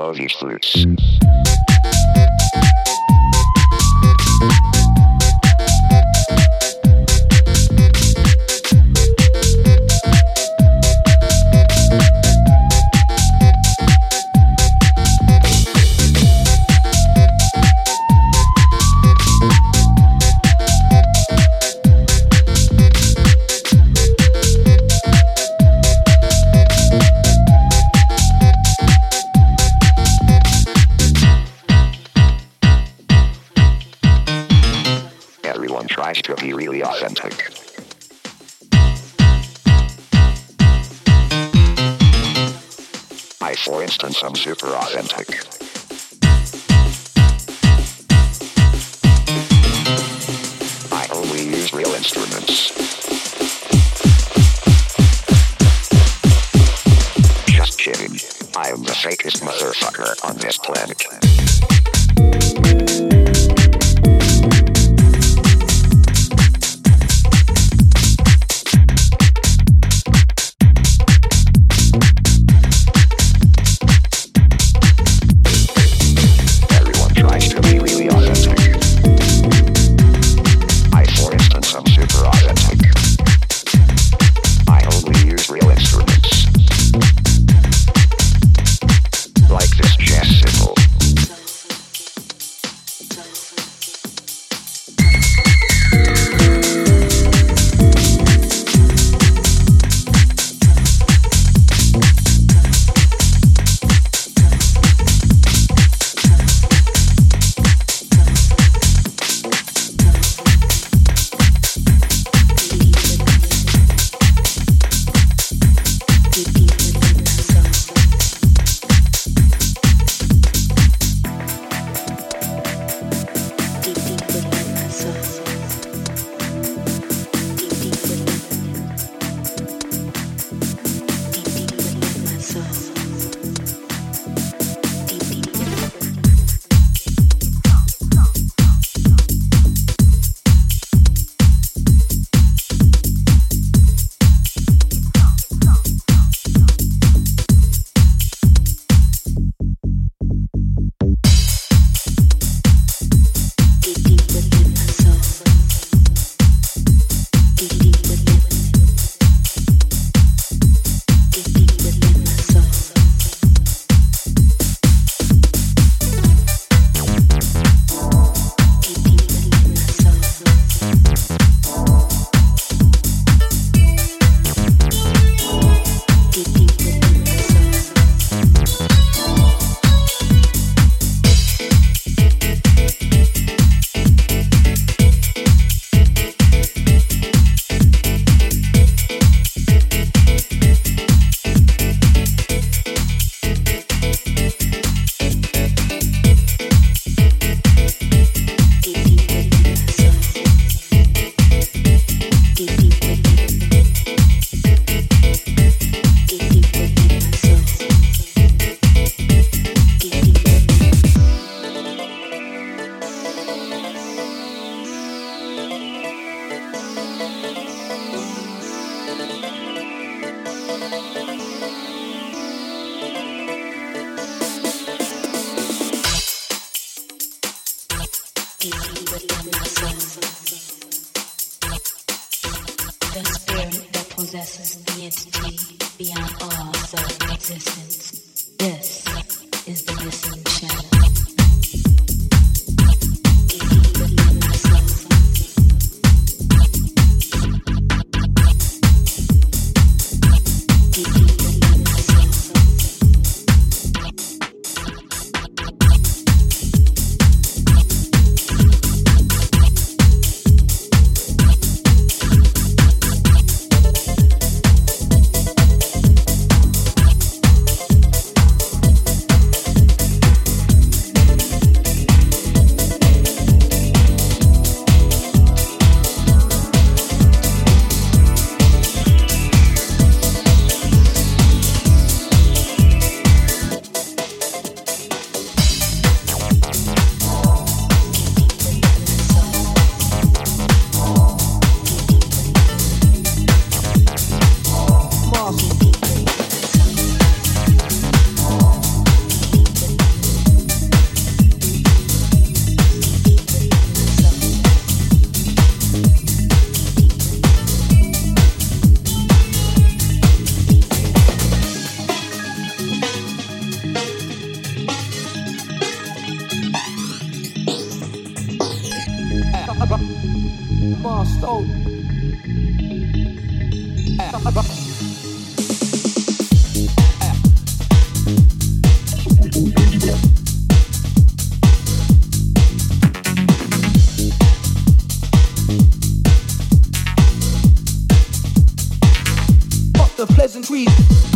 love you, flutes. I'm super authentic. I only use real instruments. Just kidding. I'm the fakest motherfucker on this planet. Take it